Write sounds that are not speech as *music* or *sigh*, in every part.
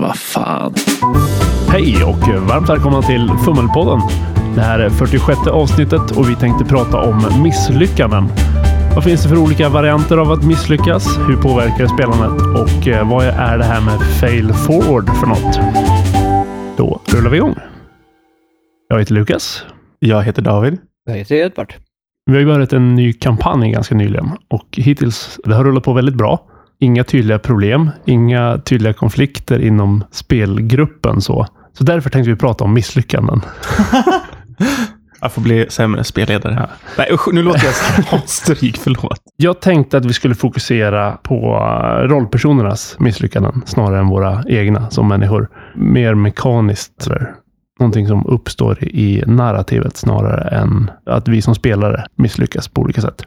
Vad fan. Hej och varmt välkomna till Fummelpodden. Det här är 46 avsnittet och vi tänkte prata om misslyckanden. Vad finns det för olika varianter av att misslyckas? Hur påverkar det spelandet? Och eh, vad är det här med fail forward för något? Då rullar vi igång. Jag heter Lukas. Jag heter David. Jag heter Edvard. Vi har ju börjat en ny kampanj ganska nyligen och hittills det har rullat på väldigt bra. Inga tydliga problem, inga tydliga konflikter inom spelgruppen så. Så därför tänkte vi prata om misslyckanden. *laughs* Jag får bli sämre spelledare. Ja. Nej usch, nu låter jag så *laughs* stryk. Förlåt. Jag tänkte att vi skulle fokusera på rollpersonernas misslyckanden snarare än våra egna som människor. Mer mekaniskt. Eller någonting som uppstår i narrativet snarare än att vi som spelare misslyckas på olika sätt.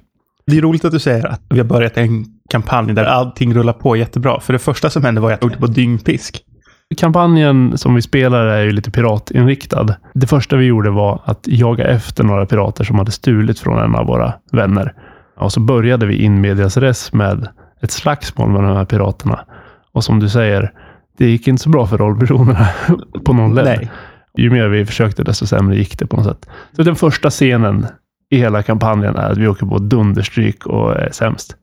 Det är roligt att du säger att vi har börjat en kampanj där allting rullar på jättebra. För det första som hände var att jag åkte på dyngpisk. Kampanjen som vi spelar är ju lite piratinriktad. Det första vi gjorde var att jaga efter några pirater som hade stulit från en av våra vänner. Och så började vi in medias res med ett slagsmål med de här piraterna. Och som du säger, det gick inte så bra för rollpersonerna *laughs* på någon led. Nej. Ju mer vi försökte, desto sämre gick det på något sätt. Så den första scenen i hela kampanjen är att vi åker på dunderstryk och är sämst.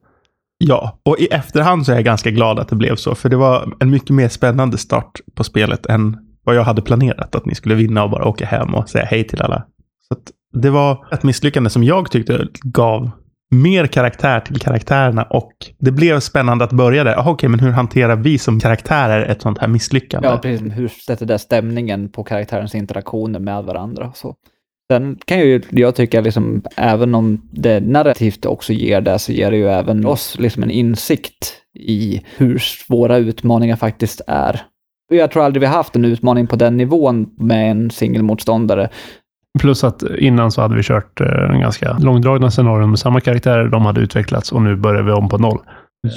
Ja, och i efterhand så är jag ganska glad att det blev så. För det var en mycket mer spännande start på spelet än vad jag hade planerat. Att ni skulle vinna och bara åka hem och säga hej till alla. Så att det var ett misslyckande som jag tyckte gav mer karaktär till karaktärerna och det blev spännande att börja där. Aha, Okej, men hur hanterar vi som karaktärer ett sånt här misslyckande? Ja, precis. Hur sätter det stämningen på karaktärens interaktioner med varandra? och Så. Sen kan ju jag tycka, liksom, även om det narrativt också ger det, så ger det ju även oss liksom en insikt i hur svåra utmaningar faktiskt är. Jag tror aldrig vi har haft en utmaning på den nivån med en singelmotståndare. Plus att innan så hade vi kört eh, en ganska långdragna scenarion med samma karaktärer. De hade utvecklats och nu börjar vi om på noll.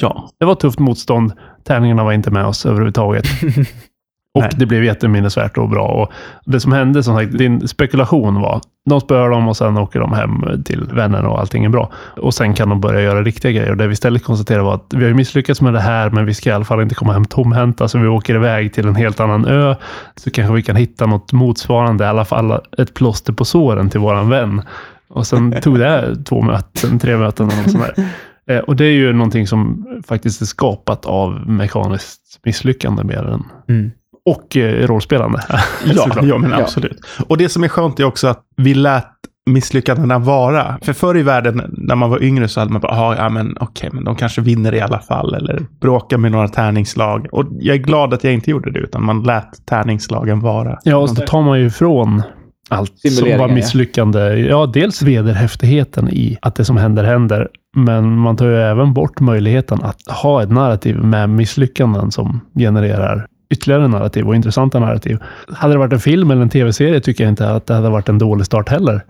Ja. Det var tufft motstånd. Tärningarna var inte med oss överhuvudtaget. *laughs* Och Nej. det blev jätteminnesvärt och bra. Och det som hände, som sagt, din spekulation var de spöar dem och sen åker de hem till vännerna och allting är bra. Och sen kan de börja göra riktiga grejer. Och det vi istället konstaterade var att vi har misslyckats med det här, men vi ska i alla fall inte komma hem tomhänta. Så vi åker iväg till en helt annan ö. Så kanske vi kan hitta något motsvarande, i alla fall ett plåster på såren till våran vän. Och sen *laughs* tog det två möten, tre möten något sånt där. Eh, Och det är ju någonting som faktiskt är skapat av mekaniskt misslyckande mer än Mm. Och eh, rollspelande. *laughs* Ja, ja, men Ja. absolut. Och det som är skönt är också att vi lät misslyckandena vara. För förr i världen när man var yngre så hade man bara, "Aha, ja men okej, men de kanske vinner i alla fall. Eller bråkar med några tärningslag. Och jag är glad att jag inte gjorde det, utan man lät tärningslagen vara. Ja, och så tar man ju ifrån allt som var ja. misslyckande. Ja, dels vederhäftigheten i att det som händer händer. Men man tar ju även bort möjligheten att ha ett narrativ med misslyckanden som genererar ytterligare narrativ och intressanta narrativ. Hade det varit en film eller en tv-serie tycker jag inte att det hade varit en dålig start heller.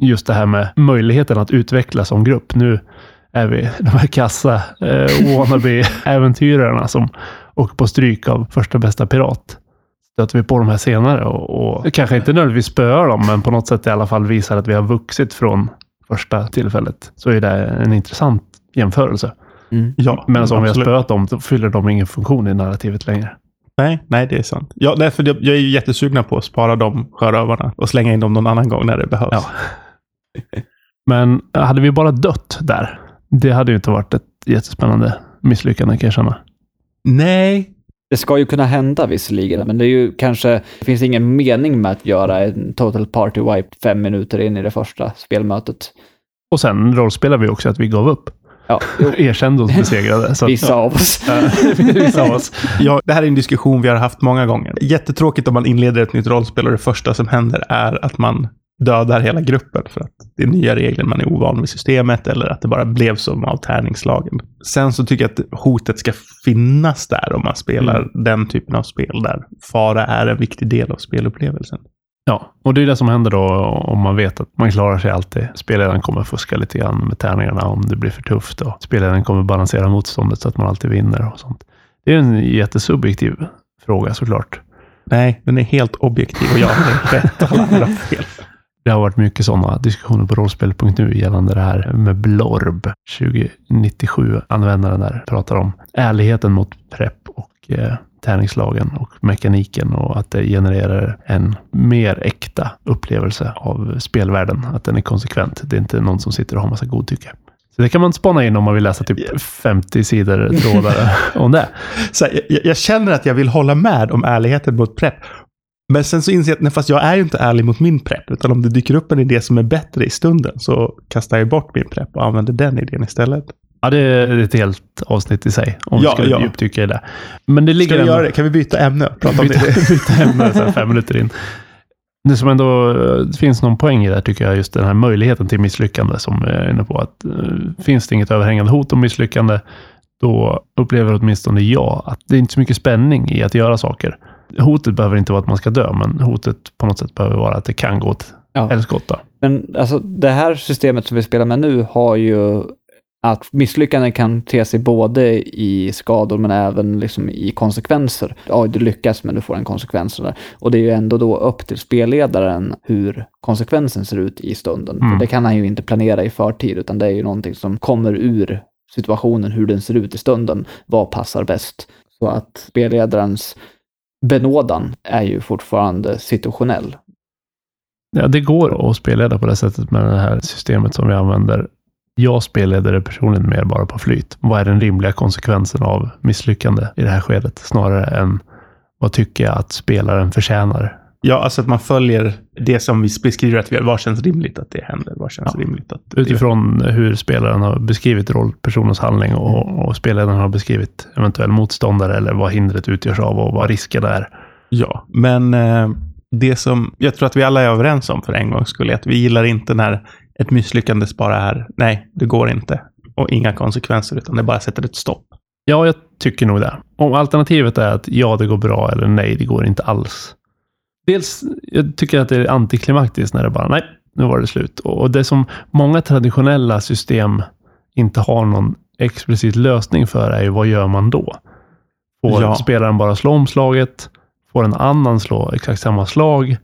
Just det här med möjligheten att utvecklas som grupp. Nu är vi *laughs* de här kassa eh, wannabe-äventyrarna som åker på stryk av första bästa pirat. Stöter vi på de här senare och, och kanske inte nödvändigtvis spöar dem, men på något sätt i alla fall visar att vi har vuxit från första tillfället. Så är det en intressant jämförelse. Mm. Ja, Men om vi har spöat dem, så fyller de ingen funktion i narrativet längre. Nej, nej, det är sant. Ja, därför jag jag är ju jättesugna på att spara de sjörövarna och slänga in dem någon annan gång när det behövs. Ja. Men hade vi bara dött där, det hade ju inte varit ett jättespännande misslyckande kan jag känna. Nej, Det ska ju kunna hända visserligen, men det är ju kanske, det finns ingen mening med att göra en total party wipe fem minuter in i det första spelmötet. Och sen rollspelar vi också att vi gav upp. Ja, *laughs* Erkände oss besegrade. Så att- vissa av oss. *laughs* Vissa av oss. *laughs* Ja, det här är en diskussion vi har haft många gånger. Jättetråkigt om man inleder ett nytt rollspel och det första som händer är att man dödar hela gruppen för att det är nya regler, man är ovan vid systemet eller att det bara blev som av tärningslagen. Sen så tycker jag att hotet ska finnas där om man spelar den typen av spel där fara är en viktig del av spelupplevelsen. Ja, och det är det som händer då om man vet att man klarar sig alltid. Spelledaren kommer fuska lite grann med tärningarna om det blir för tufft och spelledaren kommer balansera motståndet så att man alltid vinner och sånt. Det är en jättesubjektiv fråga såklart. Nej, den är helt objektiv och jag har rätt alla andra fel. *laughs* Det har varit mycket sådana diskussioner på rollspel.nu gällande det här med Blorb 2097. Användaren där pratar om ärligheten mot prepp och eh, tärningslagen och mekaniken och att det genererar en mer äkta upplevelse av spelvärlden. Att den är konsekvent. Det är inte någon som sitter och har massa godtycke. Så det kan man spana in om man vill läsa typ 50 sidor trådar *laughs* om det. Så här, jag, jag känner att jag vill hålla med om ärligheten mot prepp. Men sen så inser jag att nej, fast jag är ju inte ärlig mot min prepp. Utan om det dyker upp en idé som är bättre i stunden så kastar jag bort min prepp och använder den idén istället. Ja, det är ett helt avsnitt i sig. Om Ja, vi skulle ja. djupdyka i det. Men det ligger Ska vi ändå- göra det? Kan vi byta ämne prata om byta, det? byta *laughs* ämne så här fem minuter in. Det som ändå det finns någon poäng i det här tycker jag, just den här möjligheten till misslyckande som jag är inne på. Att, eh, finns det inget överhängande hot om misslyckande, då upplever åtminstone jag att det är inte så mycket spänning i att göra saker. Hotet behöver inte vara att man ska dö, men hotet på något sätt behöver vara att det kan gå åt Ja. helskotta. Men alltså det här systemet som vi spelar med nu har ju att misslyckanden kan te sig både i skador men även liksom i konsekvenser. Ja, du lyckas men du får en konsekvens. Och det är ju ändå då upp till spelledaren hur konsekvensen ser ut i stunden. Mm. Det kan han ju inte planera i förtid utan det är ju någonting som kommer ur situationen, hur den ser ut i stunden. Vad passar bäst? Så att spelledarens benådan är ju fortfarande situationell. Ja, det går att spelleda på det sättet med det här systemet som vi använder. Jag spelleder det personligen mer bara på flyt. Vad är den rimliga konsekvensen av misslyckande i det här skedet? Snarare än vad tycker jag att spelaren förtjänar? Ja, alltså att man följer det som vi beskriver att vi gör. Vad känns rimligt att det händer? Vad känns Ja. rimligt att det Utifrån hur spelaren har beskrivit rollpersonens handling och, och spelledaren har beskrivit eventuell motståndare eller vad hindret utgörs av och vad risken är. Ja, men eh, det som jag tror att vi alla är överens om för en gång skulle är att vi gillar inte när ett misslyckande bara är nej, det går inte och inga konsekvenser utan det bara sätter ett stopp. Ja, jag tycker nog det. Om alternativet är att ja, det går bra eller nej, det går inte alls. Dels, jag tycker att det är antiklimaktiskt när det bara nej, nu var det slut. Och det som många traditionella system inte har någon explicit lösning för är ju vad gör man då? Får Ja. spelaren bara slå omslaget? Får en annan slå exakt samma slag?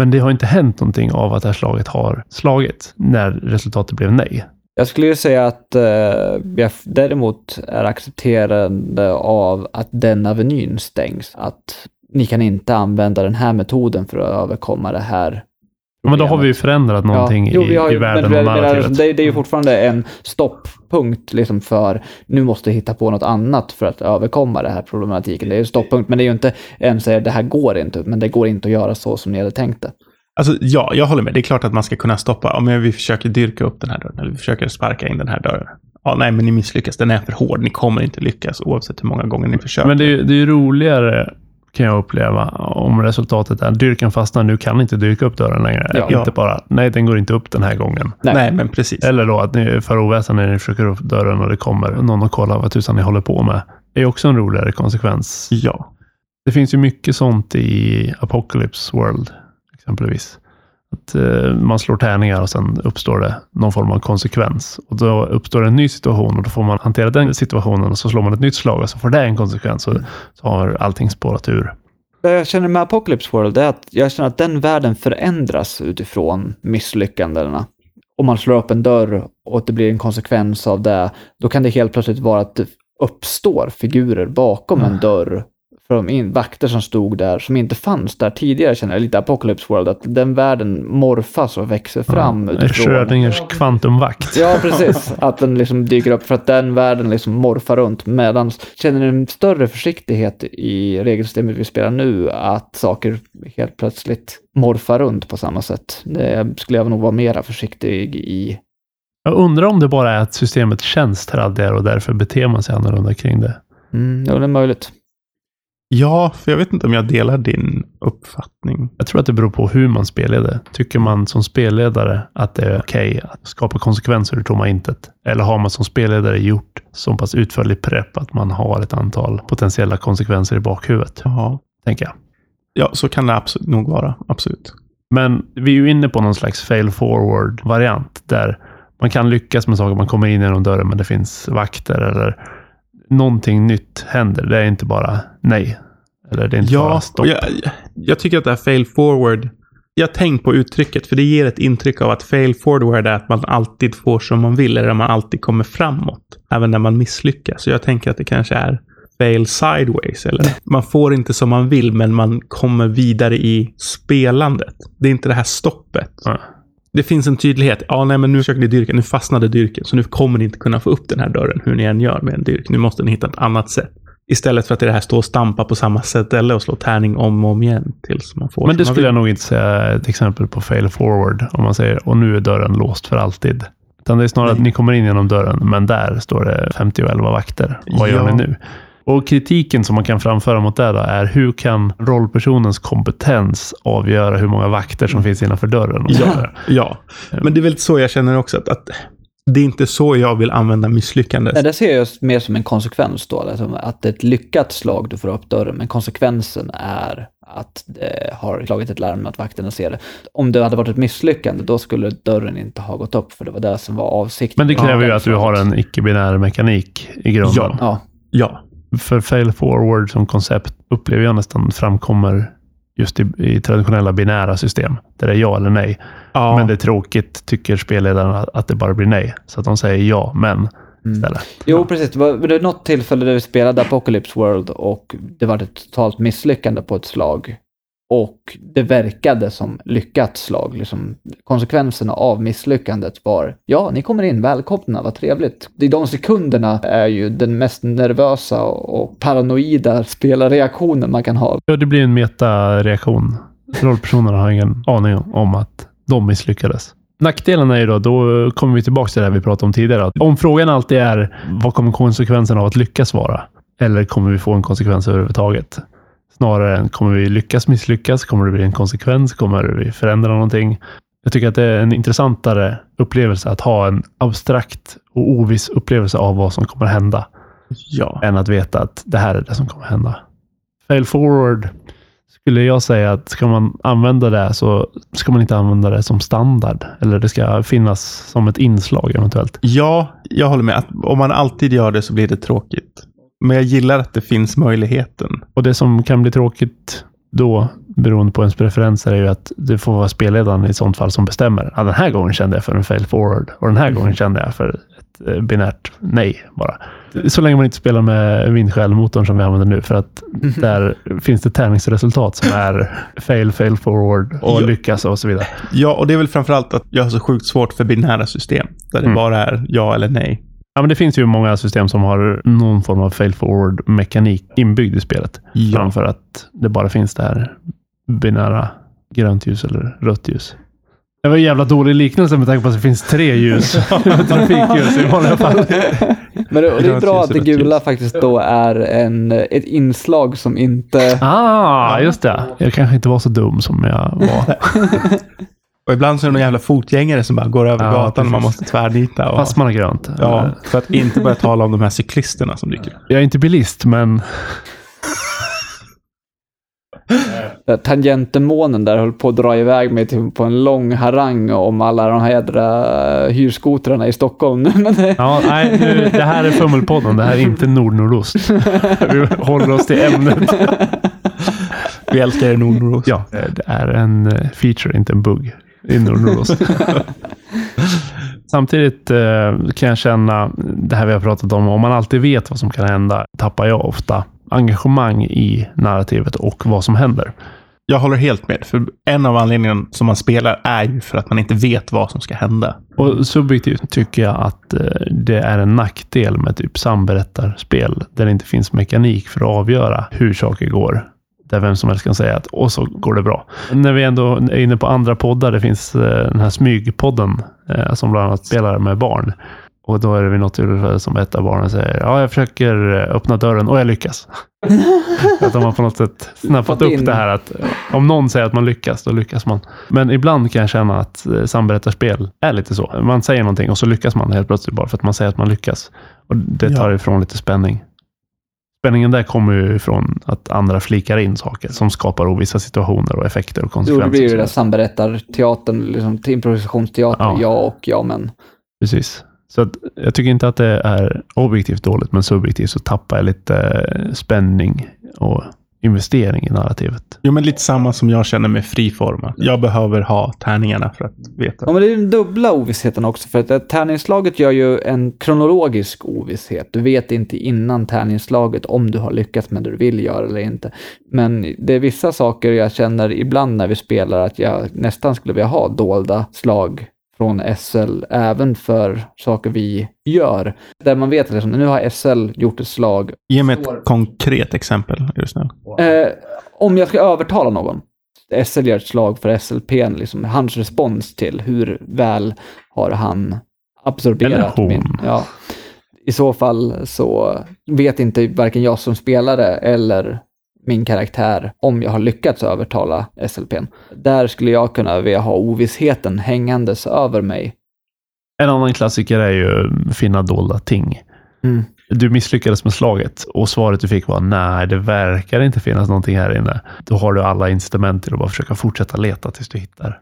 Men det har inte hänt någonting av att det här slaget har slagit när resultatet blev nej. Jag skulle ju säga att eh, jag däremot är accepterande av att den avenyn stängs. Att ni kan inte använda den här metoden för att överkomma det här men då har vi ju förändrat någonting Ja, jo, vi har i, i världen men, och narrativet. det, det är ju fortfarande en stopppunkt liksom för nu måste jag hitta på något annat för att överkomma det här problematiken. Det är ju en stopppunkt, men det är ju inte en säger det här går inte, men det går inte att göra så som ni hade tänkt det. Alltså ja, jag håller med. Det är klart att man ska kunna stoppa. Om vi försöker dyrka upp den här dörren eller vi försöker sparka in den här dörren. Ja, nej, men ni misslyckas. Den är för hård. Ni kommer inte lyckas oavsett hur många gånger ni försöker. Men det är, ju- det är ju roligare, kan jag uppleva, om resultatet är dyrken fastnar, nu kan inte dyrka upp dörren längre. Ja. Inte bara, nej den går inte upp den här gången. Nej. nej. men precis. Eller då att ni för oväsen när ni försöker upp dörren och det kommer någon och kollar vad tusan ni håller på med. Det är också en roligare konsekvens. Ja. Det finns ju mycket sånt i Apocalypse World, exempelvis. Att eh, man slår tärningar och sen uppstår det någon form av konsekvens. Och då uppstår en ny situation och då får man hantera den situationen och så slår man ett nytt slag och så får det en konsekvens. Och så har allting spårat ur. Det jag känner med Apocalypse World är att jag känner att den världen förändras utifrån misslyckandena. Om man slår upp en dörr och det blir en konsekvens av det, då kan det helt plötsligt vara att det uppstår figurer bakom en dörr från vakter som stod där, som inte fanns där tidigare, känner jag lite Apocalypse World, att den världen morfas och växer fram utifrån. Schrödingers kvantumvakt. Ja, *laughs* precis. Att den liksom dyker upp för att den världen liksom morfar runt. Medan känner en större försiktighet i regelsystemet vi spelar nu, att saker helt plötsligt morfar runt på samma sätt. Det skulle jag nog vara mera försiktig i. Jag undrar om det bara är att systemet känns traddigare och därför beter man sig annorlunda kring det. Mm, ja, det är möjligt. Ja, för jag vet inte om jag delar din uppfattning. Jag tror att det beror på hur man spelleder. Tycker man som spelledare att det är okej att skapa konsekvenser ur tomma intet? Eller har man som spelledare gjort så pass utförlig prepp att man har ett antal potentiella konsekvenser i bakhuvudet? Ja. Tänker jag. Ja, så kan det absolut nog vara. Absolut. Men vi är ju inne på någon slags fail forward variant där man kan lyckas med saker. Man kommer in genom dörren men det finns vakter eller någonting nytt händer. Det är inte bara nej. Eller det är inte bara Ja, stopp. och jag, jag tycker att det här fail forward. Jag tänkt på uttrycket för det ger ett intryck av att fail forward är att man alltid får som man vill eller att man alltid kommer framåt. Även när man misslyckas. Så jag tänker att det kanske är fail sideways. Eller? Man får inte som man vill, men man kommer vidare i spelandet. Det är inte det här stoppet. Ja. Det finns en tydlighet. Ja, nej, men nu försöker ni dyrka. Nu fastnade dyrken, så nu kommer ni inte kunna få upp den här dörren hur ni än gör med en dyrk. Nu måste ni hitta ett annat sätt. Istället för att det här står och stampa på samma ställe och slå tärning om och om igen tills man får Men det skulle jag nog inte säga är ett exempel på fail forward. Om man säger och nu är dörren låst för alltid. Utan det är snarare att Nej. ni kommer in genom dörren, men där står det 50 och 11 vakter. Vad gör Ja. ni nu? Och kritiken som man kan framföra mot det då är hur kan rollpersonens kompetens avgöra hur många vakter som finns innanför dörren? Ja, ja. Men det är väl så jag känner också. Att, att det är inte så jag vill använda misslyckandet. Nej, det ser jag mer som en konsekvens då. Liksom att ett lyckat slag, du får upp dörren, men konsekvensen är att det har slagit ett larm att vakterna ser det. Om det hade varit ett misslyckande, då skulle dörren inte ha gått upp, för det var det som var avsikten. Men det kräver ju att du har en icke-binär mekanik i grunden. Ja. Ja, Ja. För fail forward som koncept upplever jag nästan framkommer just i, i traditionella binära system. Där det är ja eller nej. ja. Men det är tråkigt, tycker spelledarna, att det bara blir nej. Så att de säger ja, men Mm. istället. Jo, precis. Det var det var något tillfälle där vi spelade Apocalypse World och det var ett totalt misslyckande på ett slag. Och det verkade som lyckat slag. Liksom, konsekvenserna av misslyckandet var, ja, ni kommer in, välkomna, vad trevligt. I de sekunderna är ju den mest nervösa och paranoida spelarreaktionen man kan ha. Ja, det blir en metareaktion. Rollpersonerna har ingen aning om att de misslyckades. Nackdelen är ju då, då kommer vi tillbaka till det här vi pratade om tidigare. Att Om frågan alltid är, vad kommer konsekvensen av att lyckas vara? Eller kommer vi få en konsekvens överhuvudtaget? Snarare än, kommer vi lyckas misslyckas? Kommer det bli en konsekvens? Kommer vi förändra någonting? Jag tycker att det är en intressantare upplevelse att ha en abstrakt och oviss upplevelse av vad som kommer hända ja. än att veta att det här är det som kommer hända. Fail forward skulle jag säga att ska man använda det så ska man inte använda det som standard. Eller det ska finnas som ett inslag eventuellt. Ja, jag håller med. Att om man alltid gör det så blir det tråkigt. Men jag gillar att det finns möjligheten. Och det som kan bli tråkigt då, beroende på ens preferenser, är ju att det får vara spelledaren i sånt fall som bestämmer. Ja, den här gången kände jag för en fail forward och den här gången kände jag för ett eh, binärt nej bara. Så länge man inte spelar med vindskäl-motorn som vi använder nu, för att där finns det tärningsresultat som är fail, fail forward och Ja. lyckas och så vidare. Ja, och det är väl framförallt att jag har så sjukt svårt för binära system. Där det Mm. bara är ja eller nej. Ja, men det finns ju många system som har någon form av fail forward mekanik inbyggd i spelet. Ja. Framför att det bara finns det här binära grönt ljus eller rött ljus. Det var en jävla dålig liknelse med tanke på att det finns tre ljus. *laughs* Trafikljus i vanliga fall. *laughs* Men det, det är bra att det gula faktiskt då är en, ett inslag som inte... Ah, just det. Jag kanske inte var så dum som jag var. *laughs* Och ibland så är det någon jävla fotgängare som bara går över Ja, gatan och man måste tvärnita. Och, Fast man har grönt. ja, för att inte börja tala om de här cyklisterna som dyker upp. Jag är inte bilist, men Där Tangentemånen där höll på att dra iväg mig till, på en lång harang om alla de här jädra hyrskotrarna i Stockholm. *laughs* Ja, nej, nu, det här är Fummelpodden. Det här är inte Nordnordost. Vi håller oss till ämnet. Vi älskar er Nordnordost. Ja, det är en eh, feature, inte en bugg i Nordnordost. *laughs* Samtidigt eh, kan jag känna, det här vi har pratat om, om man alltid vet vad som kan hända tappar jag ofta engagemang i narrativet och vad som händer. Jag håller helt med. För en av anledningarna som man spelar är ju för att man inte vet vad som ska hända. Och subjektivt tycker jag att eh, det är en nackdel med typ samberättarspel där det inte finns mekanik för att avgöra hur saker går. Där vem som helst kan säga att och så går det bra. När vi ändå är inne på andra poddar, det finns eh, den här smygpodden eh, som bland annat spelar med barn. Och då är det vid något tillfälle som ett av barnen säger ja, jag försöker eh, öppna dörren och jag lyckas. *laughs* att de har på något sätt snappat Fått upp det här att om någon säger att man lyckas, då lyckas man. Men ibland kan jag känna att samberättarspel är lite så. Man säger någonting och så lyckas man helt plötsligt bara för att man säger att man lyckas. Och det tar Ja. ifrån lite spänning. Spänningen där kommer ju ifrån att andra flikar in saker som skapar ovissa situationer och effekter och jo, konsekvenser. det blir ju det där samberättarteatern, liksom improvisationsteater, Ja. ja. och ja men. Precis. Så att jag tycker inte att det är objektivt dåligt, men subjektivt så tappar jag lite eh, spänning och investering i narrativet. Jo, men lite samma som jag känner med friformen. Jag behöver ha tärningarna för att veta. Ja, men det är den dubbla ovissheten också, för att tärningslaget gör ju en kronologisk ovisshet. Du vet inte innan tärningslaget om du har lyckats med det du vill göra eller inte. Men det är vissa saker jag känner ibland när vi spelar att jag nästan skulle vilja ha dolda slag från SL även för saker vi gör. Där man vet att liksom, nu har SL gjort ett slag. Ge mig ett konkret exempel, är du snäll. Eh, om jag ska övertala någon. SL gör ett slag för SLP, liksom, hans respons till hur väl har han absorberat min... Ja. I så fall så vet inte varken jag som spelare eller min karaktär om jag har lyckats övertala SLPn. Där skulle jag kunna vilja ha ovissheten hängandes över mig. En annan klassiker är ju finna dolda ting. Mm. Du misslyckades med slaget och svaret du fick var nej, det verkar inte finnas någonting här inne. Då har du alla incitament till att bara försöka fortsätta leta tills du hittar.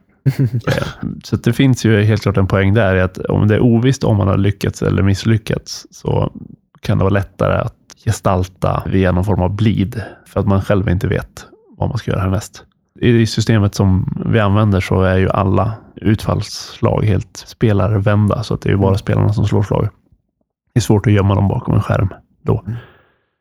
*laughs* Så att det finns ju helt klart en poäng där i att om det är ovisst om man har lyckats eller misslyckats så kan det vara lättare att gestalta via någon form av bleed för att man själv inte vet vad man ska göra härnäst. I systemet som vi använder så är ju alla utfallsslag helt spelarvända så att det är ju bara spelarna som slår slag. Det är svårt att gömma dem bakom en skärm då.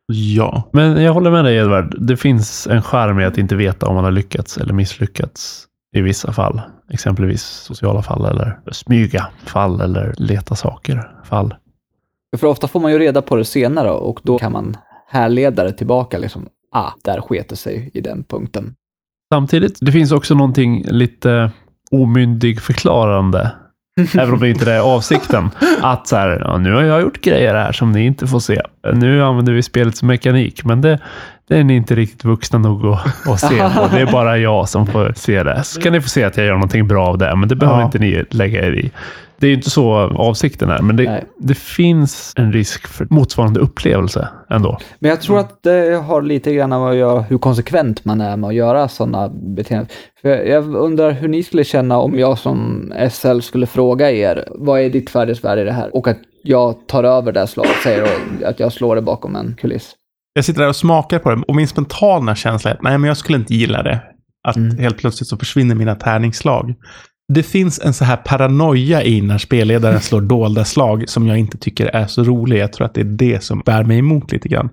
Ja. Men jag håller med dig Edvard. Det finns en charm i att inte veta om man har lyckats eller misslyckats i vissa fall. Exempelvis sociala fall eller smyga fall eller leta saker fall. För ofta får man ju reda på det senare och då kan man härleda det tillbaka liksom. Ah, där sket det sig i den punkten. Samtidigt, det finns också någonting lite omyndig förklarande. *laughs* även om det inte är avsikten. Att så här, ja, nu har jag gjort grejer här som ni inte får se. Nu använder vi spelets mekanik, men det, det är ni inte riktigt vuxna nog att, att se *laughs* på. Det är bara jag som får se det. Så kan ni få se att jag gör någonting bra av det, men det behöver Ja. inte ni lägga er i. Det är ju inte så avsikten är, men det, det finns en risk för motsvarande upplevelse ändå. Men jag tror att det har lite grann med att göra hur konsekvent man är med att göra sådana beteenden. För jag undrar hur ni skulle känna om jag som SL skulle fråga er, vad är ditt färdighetsvärde i det här? Och att jag tar över det här slaget, säger och att jag slår det bakom en kuliss. Jag sitter där och smakar på det och min spontana känsla är att nej, men jag skulle inte gilla det. Att Mm. helt plötsligt så försvinner mina tärningsslag. Det finns en så här paranoia i när spelledaren slår dolda slag som jag inte tycker är så rolig. Jag tror att det är det som bär mig emot lite grann.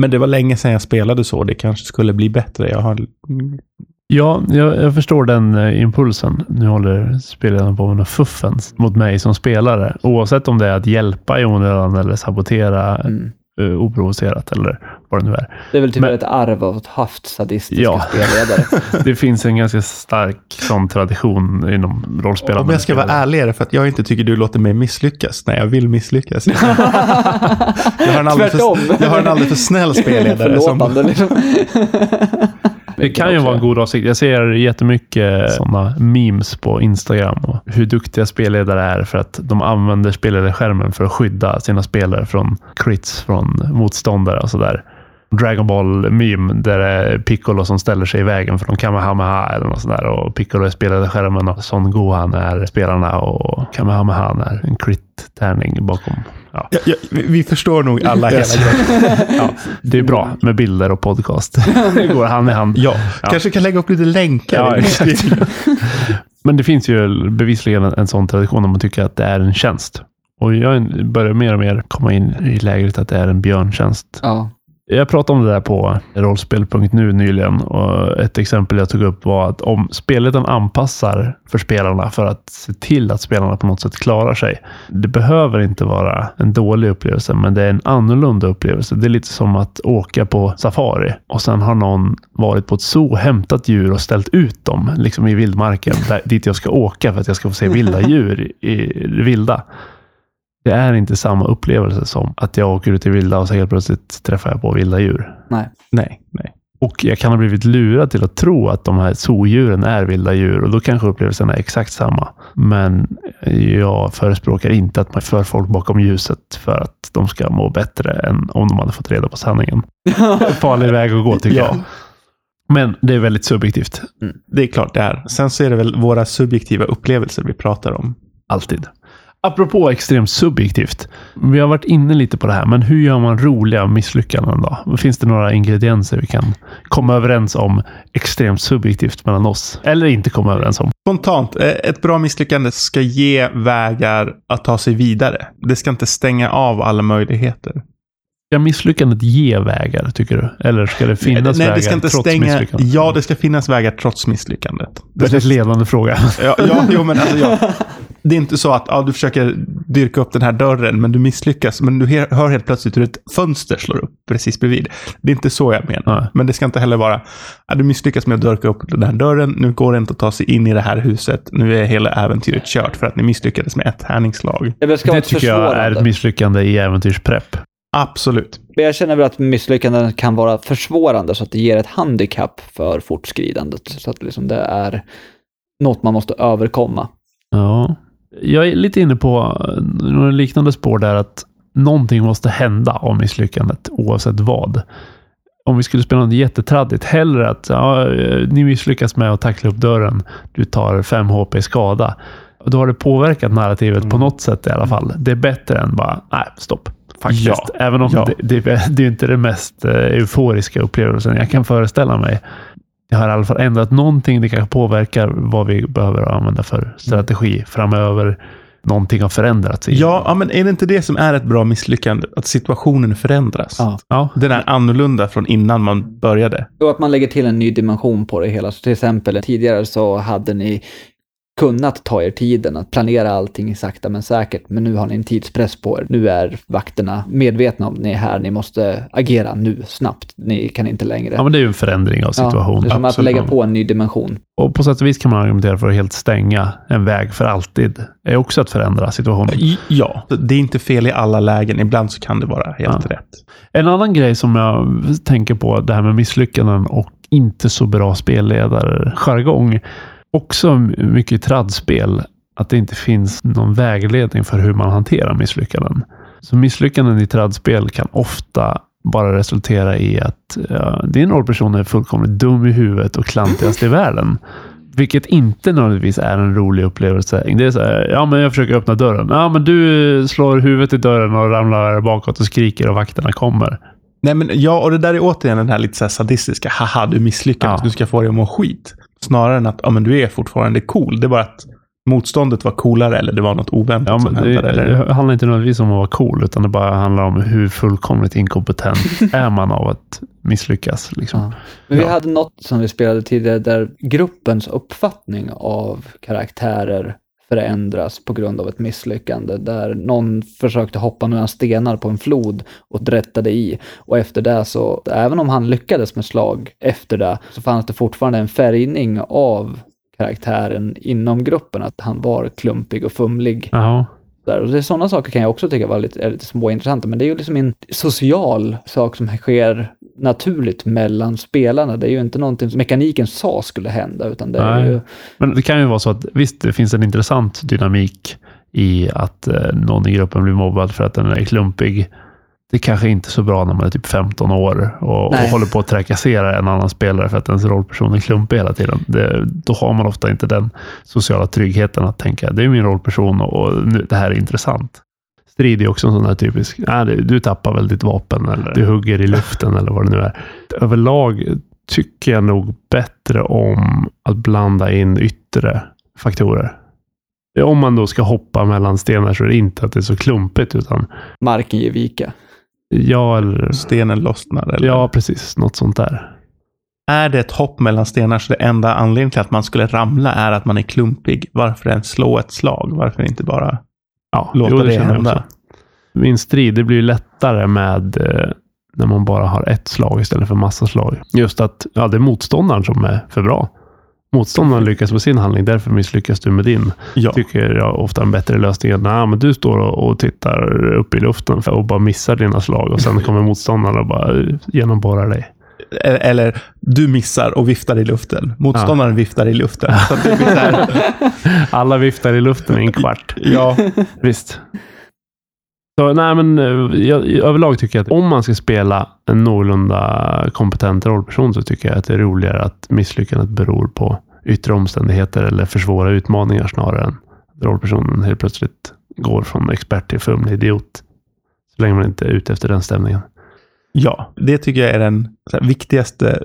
Men det var länge sedan jag spelade så. Det kanske skulle bli bättre. Jag har... Ja, jag, jag förstår den eh, impulsen. Nu håller spelaren på med några fuffens mot mig som spelare. Oavsett om det är att hjälpa i onödan eller sabotera Mm. Uh, oprovocerat eller vad det nu är. Det är väl typ Men- ett arv av att haft sadistiska Ja. spelledare. *laughs* Det finns en ganska stark sån tradition inom rollspelande. Om jag ska vara ärlig är det för att jag inte tycker du låter mig misslyckas när jag vill misslyckas. *laughs* jag, har en alldeles Tvärtom. för, jag har en alldeles för snäll spelledare. som, Förlåtande liksom. *laughs* Det kan ju vara en god avsikt. Jag ser jättemycket sådana memes på Instagram. Och hur duktiga spelledare är för att de använder spelledarskärmen för att skydda sina spelare från crits från motståndare och sådär. Dragon Ball meme där det är Piccolo som ställer sig i vägen för de Kamehameha eller något sådär. Och Piccolo är spelledarskärmen och Son Gohan är spelarna och Kamehameha är en crit-tärning bakom. Ja. Ja, ja, vi förstår nog alla Yes. hela grejen. *laughs* Ja, det är bra med bilder och podcast. *laughs* Det går hand i hand. Ja, Ja. kanske kan lägga upp lite länkar. Ja, i *laughs* exakt. Men det finns ju bevisligen en, en sån tradition om man tycker att det är en tjänst. Och jag börjar mer och mer komma in i lägret att det är en björntjänst. Ja. Jag pratade om det där på rollspel.nu nyligen och ett exempel jag tog upp var att om spelledaren anpassar för spelarna för att se till att spelarna på något sätt klarar sig. Det behöver inte vara en dålig upplevelse, men det är en annorlunda upplevelse. Det är lite som att åka på safari och sen har någon varit på ett zoo, hämtat djur och ställt ut dem liksom i vildmarken där, dit jag ska åka för att jag ska få se vilda djur i det vilda. Det är inte samma upplevelse som att jag åker ut i vilda och så helt plötsligt träffar jag på vilda djur. Nej. Nej, nej. Och jag kan ha blivit lurad till att tro att de här zoodjuren är vilda djur och då kanske upplevelsen är exakt samma. Men jag förespråkar inte att man för folk bakom ljuset för att de ska må bättre än om de hade fått reda på sanningen. *laughs* Farlig väg att gå tycker Ja. jag. Men det är väldigt subjektivt. Det är klart det är. Sen så är det väl våra subjektiva upplevelser vi pratar om. Alltid. Apropå extremt subjektivt. Vi har varit inne lite på det här, men hur gör man roliga misslyckanden då? Finns det några ingredienser vi kan komma överens om extremt subjektivt mellan oss? Eller inte komma överens om? Spontant, eh, ett bra misslyckande ska ge vägar att ta sig vidare. Det ska inte stänga av alla möjligheter. Ska misslyckandet ge vägar, tycker du? Eller ska det finnas Nej, vägar det ska inte trots stänga. misslyckandet? Ja, det ska finnas vägar trots misslyckandet. Det är en ledande fråga. Ja, ja, jo, men alltså, ja. Det är inte så att ja, du försöker dyrka upp den här dörren, men du misslyckas. Men du hör helt plötsligt hur ett fönster slår upp precis bredvid. Det är inte så jag menar. Nej. Men det ska inte heller vara, ja, du misslyckas med att dyrka upp den här dörren. Nu går det inte att ta sig in i det här huset. Nu är hela äventyret kört för att ni misslyckades med ett tärningsslag. Det Det tycker jag är ett misslyckande i äventyrsprepp. Absolut. Men jag känner väl att misslyckanden kan vara försvårande så att det ger ett handikapp för fortskridandet. Så att liksom det är något man måste överkomma. Ja. Jag är lite inne på några liknande spår där att någonting måste hända av misslyckandet oavsett vad. Om vi skulle spela något jättetraddigt, hellre att ja, ni misslyckas med att tackla upp dörren. Du tar 5 HP skada. Då har det påverkat narrativet på Mm. något sätt i alla fall. Det är bättre än bara, nej, stopp. Faktiskt. Ja. Även om Ja. det, det, det är inte den mest eh, euforiska upplevelsen jag kan föreställa mig. Det har i alla fall ändrat någonting. Det kanske påverkar vad vi behöver använda för strategi framöver. Någonting har förändrats. Ja, ja, men är det inte det som är ett bra misslyckande? Att situationen förändras. Ja. ja. Den är annorlunda från innan man började. Och att man lägger till en ny dimension på det hela. Så till exempel tidigare så hade ni kunnat ta er tiden att planera allting sakta men säkert. Men nu har ni en tidspress på er. Nu är vakterna medvetna om att ni är här. Ni måste agera nu, snabbt. Ni kan inte längre. ja, men det är ju en förändring av Ja, situation. det är som att lägga på en ny dimension. Och på sätt och vis kan man argumentera för att helt stänga en väg för alltid. Det är också att förändra situationen. Ja, det är inte fel i alla lägen. Ibland så kan det vara helt Ja. rätt. En annan grej som jag tänker på, det här med misslyckanden och inte så bra spelledarjargong. Också mycket i tradspel, att det inte finns någon vägledning för hur man hanterar misslyckanden. Så misslyckanden i tradspel kan ofta bara resultera i att ja, din rollperson är fullkomligt dum i huvudet och klantigast i världen. Vilket inte nödvändigtvis är en rolig upplevelse. Det är så här, ja men jag försöker öppna dörren. Ja men du slår huvudet i dörren och ramlar bakåt och skriker och vakterna kommer. Nej, men ja, och det där är återigen den här lite så här sadistiska, haha, du misslyckades, Ja. du ska få dig att må skit. Snarare än att, ja men du är fortfarande cool. Det är bara att motståndet var coolare eller det var något oväntat Ja, som hände. det, Eller? det handlar inte nödvändigtvis om att vara cool, utan det bara handlar om hur fullkomligt inkompetent *laughs* är man av att misslyckas. Liksom. Ja. Men vi Ja. hade något som vi spelade tidigare där gruppens uppfattning av karaktärer förändras på grund av ett misslyckande. Där någon försökte hoppa några stenar på en flod och drättade i. Och efter det så, även om han lyckades med slag efter det, så fanns det fortfarande en färgning av karaktären inom gruppen. Att han var klumpig och fumlig. Aha. Där. Och det är sådana saker kan jag också tycka var lite, är lite småintressanta, men det är ju liksom en social sak som sker naturligt mellan spelarna. Det är ju inte någonting som mekaniken sa skulle hända, utan det är ju... Men det kan ju vara så att visst, det finns en intressant dynamik i att eh, någon i gruppen blir mobbad för att den är klumpig. Det kanske inte är så bra när man är typ 15 år och, och håller på att trakassera en annan spelare för att ens rollperson är klumpig hela tiden. Det, då har man ofta inte den sociala tryggheten att tänka det är min rollperson och nu, det här är intressant. Strid är också en sån där typisk, nej, du, du tappar väl ditt vapen eller du hugger i luften eller vad det nu är. Överlag tycker jag nog bättre om att blanda in yttre faktorer. Om man då ska hoppa mellan stenar så är det inte att det är så klumpigt, utan Marken ger vika. Ja, eller Stenen lossnar. Eller? ja, precis. Något sånt där. Är det ett hopp mellan stenar så det enda anledningen till att man skulle ramla är att man är klumpig. Varför ens slå ett slag? Varför inte bara... Ja, Låta det känner jag hända. Min strid, det blir ju lättare med eh, när man bara har ett slag istället för massa slag. Just att ja, det är motståndaren som är för bra. Motståndaren lyckas med sin handling, därför misslyckas du med din. Ja. Tycker jag ofta en bättre lösning än nah, men du står och, tittar upp i luften och bara missar dina slag och sen kommer motståndaren och bara eh, genomborrar dig. E- Eller du missar och viftar i luften. Motståndaren viftar i luften. *laughs* Alla viftar i luften i en kvart. ja, Visst. Så, nej, men, eh, jag, överlag tycker jag att om man ska spela en någorlunda kompetent rollperson så tycker jag att det är roligare att misslyckandet beror på yttre omständigheter eller för svåra utmaningar snarare än att rollpersonen helt plötsligt går från expert till fumlig idiot. Så länge man inte är ute efter den stämningen. Ja, det tycker jag är den här, viktigaste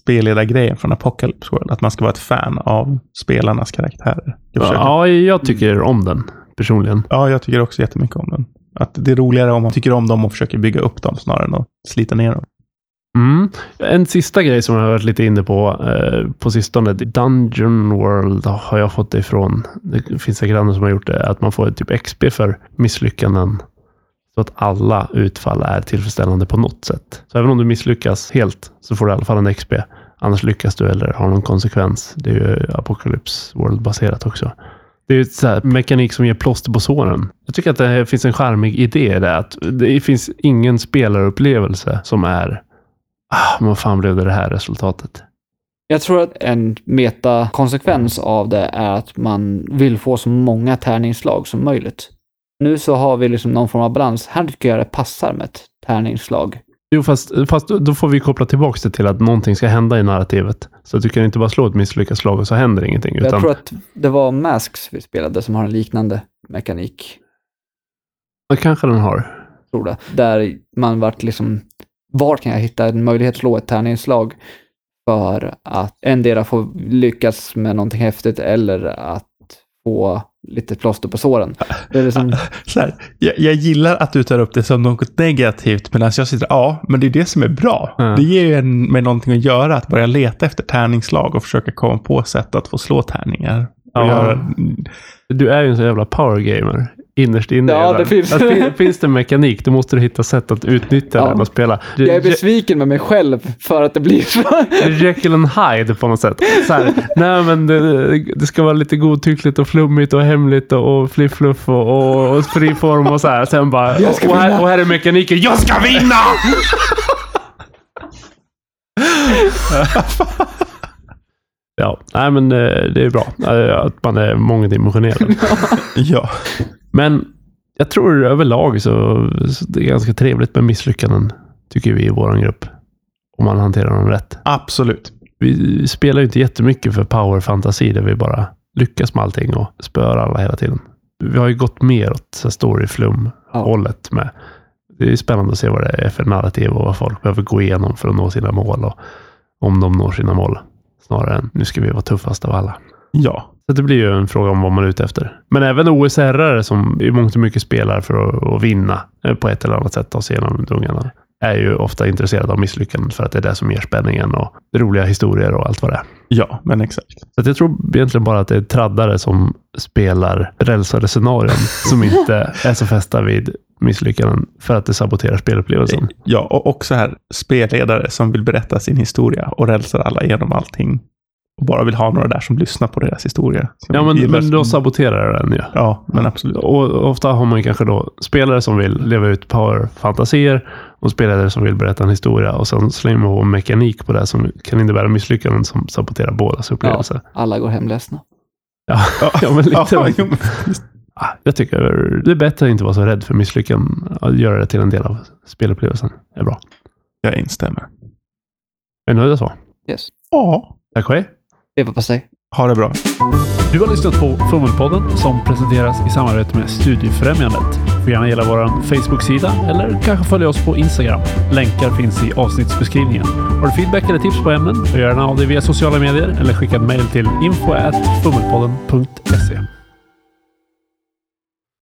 spelledargrejen från Apocalypse World. Att man ska vara ett fan av spelarnas karaktärer. Jag försöker- Ja, jag tycker om den personligen. ja, jag tycker också jättemycket om den. Att det är roligare om man tycker om dem och försöker bygga upp dem snarare än att slita ner dem. Mm. En sista grej som jag har varit lite inne på eh, på sistone. Dungeon World har jag fått det ifrån. Det finns säkert andra som har gjort det. Att man får typ XP för misslyckanden. Så att alla utfall är tillfredsställande på något sätt. Så även om du misslyckas helt så får du i alla fall en XP. Annars lyckas du eller har någon konsekvens. Det är ju Apocalypse World-baserat också. Det är ju ett så här mekanik som ger plåster på såren. Jag tycker att det finns en charmig idé i det. Att det finns ingen spelarupplevelse som är Ah, men vad fan blev det det här resultatet? Jag tror att en metakonsekvens av det är att man vill få så många tärningsslag som möjligt. Nu så har vi liksom någon form av balans. Här tycker jag det passar med ett tärningsslag. Jo, fast, fast då får vi koppla tillbaka det till att någonting ska hända i narrativet. Så att du kan inte bara slå ett misslyckat slag och så händer ingenting. Jag Utan, tror att det var Masks vi spelade som har en liknande mekanik. det kanske den har. tror det. Där man vart liksom, var kan jag hitta en möjlighet att slå ett tärningsslag för att endera få lyckas med någonting häftigt eller att få lite plåster på såren. Det är liksom, *laughs* Så här, jag, jag gillar att du tar upp det som något negativt, medan jag sitter ja, men det är det som är bra. Ja. Det ger ju en, med någonting att göra, att börja leta efter tärningsslag och försöka komma på sätt att få slå tärningar. Och Ja. göra, Du är ju en så jävla power gamer. Innerst inne. Ja, det finns- Att fin- finns det mekanik, då måste du hitta sätt att utnyttja Ja. den och spela. jag är besviken med mig själv för att det blir så. Jekyll and Hyde på något sätt. Så här, nej men det, det ska vara lite godtyckligt och flummigt och hemligt och, och fliff-fluff och, och, och friform och så här. Sen bara, och, här, och här är mekaniken. Jag ska vinna! *laughs* ja, nej men eh, det är bra eh, att man är mångdimensionerad. *laughs* ja. Men jag tror överlag så, så det är ganska trevligt med misslyckanden. Tycker vi i vår grupp. Om man hanterar dem rätt. Absolut. Vi spelar ju inte jättemycket för power-fantasi där vi bara lyckas med allting och spöar alla hela tiden. Vi har ju gått mer åt story-flum-hållet med. Det är spännande att se vad det är för narrativ och vad folk behöver gå igenom för att nå sina mål och om de når sina mål. Snarare än nu ska vi vara tuffast av alla. Ja. Så det blir ju en fråga om vad man är ute efter. Men även OSR-are som i mångt och mycket spelar för att, vinna eh, på ett eller annat sätt, ta sig igenom dungarna, är ju ofta intresserade av misslyckanden för att det är det som ger spänningen och roliga historier och allt vad det är. Ja, men exakt. Så jag tror egentligen bara att det är traddare som spelar rälsade scenarion som *laughs* inte är så fästa vid misslyckanden för att det saboterar spelupplevelsen. Ja, och också här spelledare som vill berätta sin historia och rälsar alla igenom allting. Och bara vill ha några där som lyssnar på deras historia. Ja, men, men då saboterar den ju. Ja, men absolut. Och ofta har man kanske då spelare som vill leva ut power-fantasier och spelare som vill berätta en historia och sen slänger man på mekanik på det som kan innebära misslyckanden som saboterar bådas upplevelse. Alla går hem ledsna. Ja, ja, *laughs* men lite. Ja, Jag tycker det är bättre att inte vara så rädd för misslyckanden. Att göra det till en del av spelupplevelsen är bra. jag instämmer. Är ni nöjda så? Yes. Ja, Tack själv. Det var på sig. ha det bra. Du har lyssnat på Fummelpodden som presenteras i samarbete med Studiefrämjandet. Du får gärna gilla vår Facebook-sida eller kanske följa oss på Instagram. Länkar finns i avsnittsbeskrivningen. Har du feedback eller tips på ämnen? Gör gärna av dig via sociala medier eller skicka ett mejl till info.fummelpodden.se.